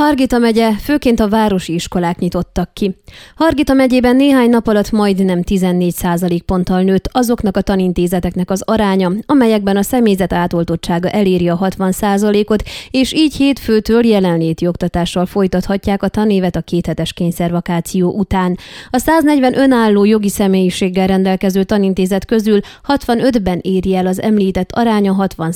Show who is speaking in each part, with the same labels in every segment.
Speaker 1: Hargita megye, főként a városi iskolák nyitottak ki. Hargita megyében néhány nap alatt majdnem 14% ponttal nőtt azoknak a tanintézeteknek az aránya, amelyekben a személyzet átoltottsága eléri a 60 ot és így hétfőtől jelenléti oktatással folytathatják a tanévet a kéthetes kényszervakáció után. A 140 önálló jogi személyiséggel rendelkező tanintézet közül 65-ben éri el az említett aránya 60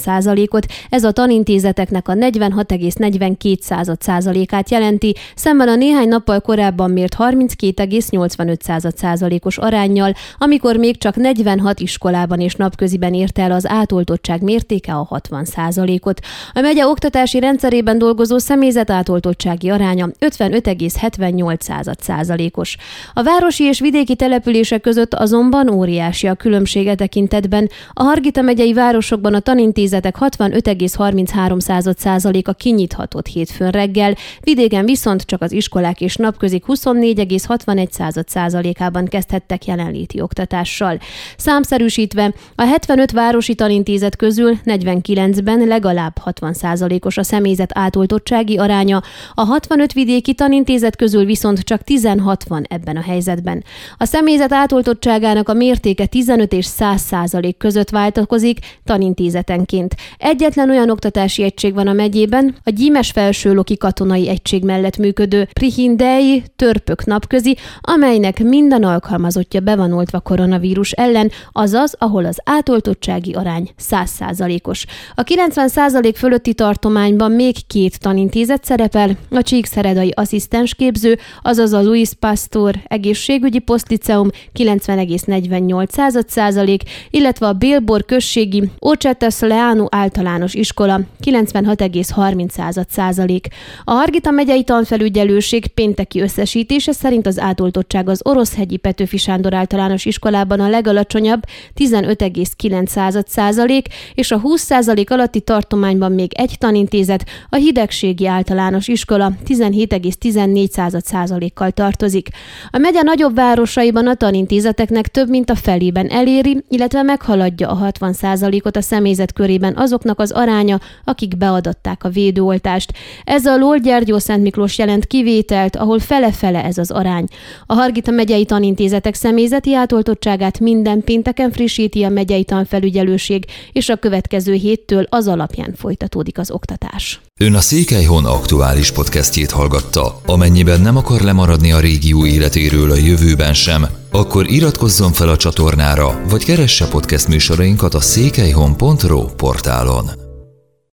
Speaker 1: ot ez a tanintézeteknek a 46,42 század százalékát jelenti, szemben a néhány nappal korábban mért 32,85 százalékos arányjal, amikor még csak 46 iskolában és napköziben érte el az átoltottság mértéke a 60 százalékot. A megye oktatási rendszerében dolgozó személyzet átoltottsági aránya 55,78 százalékos. A városi és vidéki települések között azonban óriási a különbsége tekintetben. A Hargita megyei városokban a tanintézetek 65,33 százaléka kinyithatott hétfőn reggel, vidéken viszont csak az iskolák és napközik 24,61 százalékában kezdhettek jelenléti oktatással. Számszerűsítve a 75 városi tanintézet közül 49-ben legalább 60 százalékos a személyzet átoltottsági aránya, a 65 vidéki tanintézet közül viszont csak 16 van ebben a helyzetben. A személyzet átoltottságának a mértéke 15 és 100 százalék között változik tanintézetenként. Egyetlen olyan oktatási egység van a megyében, a Gyímes Felsőloki Katona katonai egység mellett működő Prihindei törpök napközi, amelynek minden alkalmazottja be van oltva koronavírus ellen, azaz, ahol az átoltottsági arány 100%-os. A 90% fölötti tartományban még két tanintézet szerepel, a Csíkszeredai asszisztensképző, azaz a Louis Pastor egészségügyi posztliceum 90,48%, illetve a Bélbor községi Ocsetes Leánu általános iskola 96,30%. A Margita megyei tanfelügyelőség pénteki összesítése szerint az átoltottság az Oroszhegyi Petőfi Sándor általános iskolában a legalacsonyabb 15,9 százalék, és a 20 százalék alatti tartományban még egy tanintézet, a Hidegségi általános iskola 17,14 százalékkal tartozik. A megye nagyobb városaiban a tanintézeteknek több mint a felében eléri, illetve meghaladja a 60 százalékot a személyzet körében azoknak az aránya, akik beadatták a védőoltást. Ez a LOL Gyergyó Szent Miklós jelent kivételt, ahol fele-fele ez az arány. A Hargita megyei tanintézetek személyzeti átoltottságát minden pénteken frissíti a megyei tanfelügyelőség, és a következő héttől az alapján folytatódik az oktatás.
Speaker 2: Ön a Székelyhon aktuális podcastjét hallgatta. Amennyiben nem akar lemaradni a régió életéről a jövőben sem, akkor iratkozzon fel a csatornára, vagy keresse podcast műsorainkat a székelyhon.pro portálon.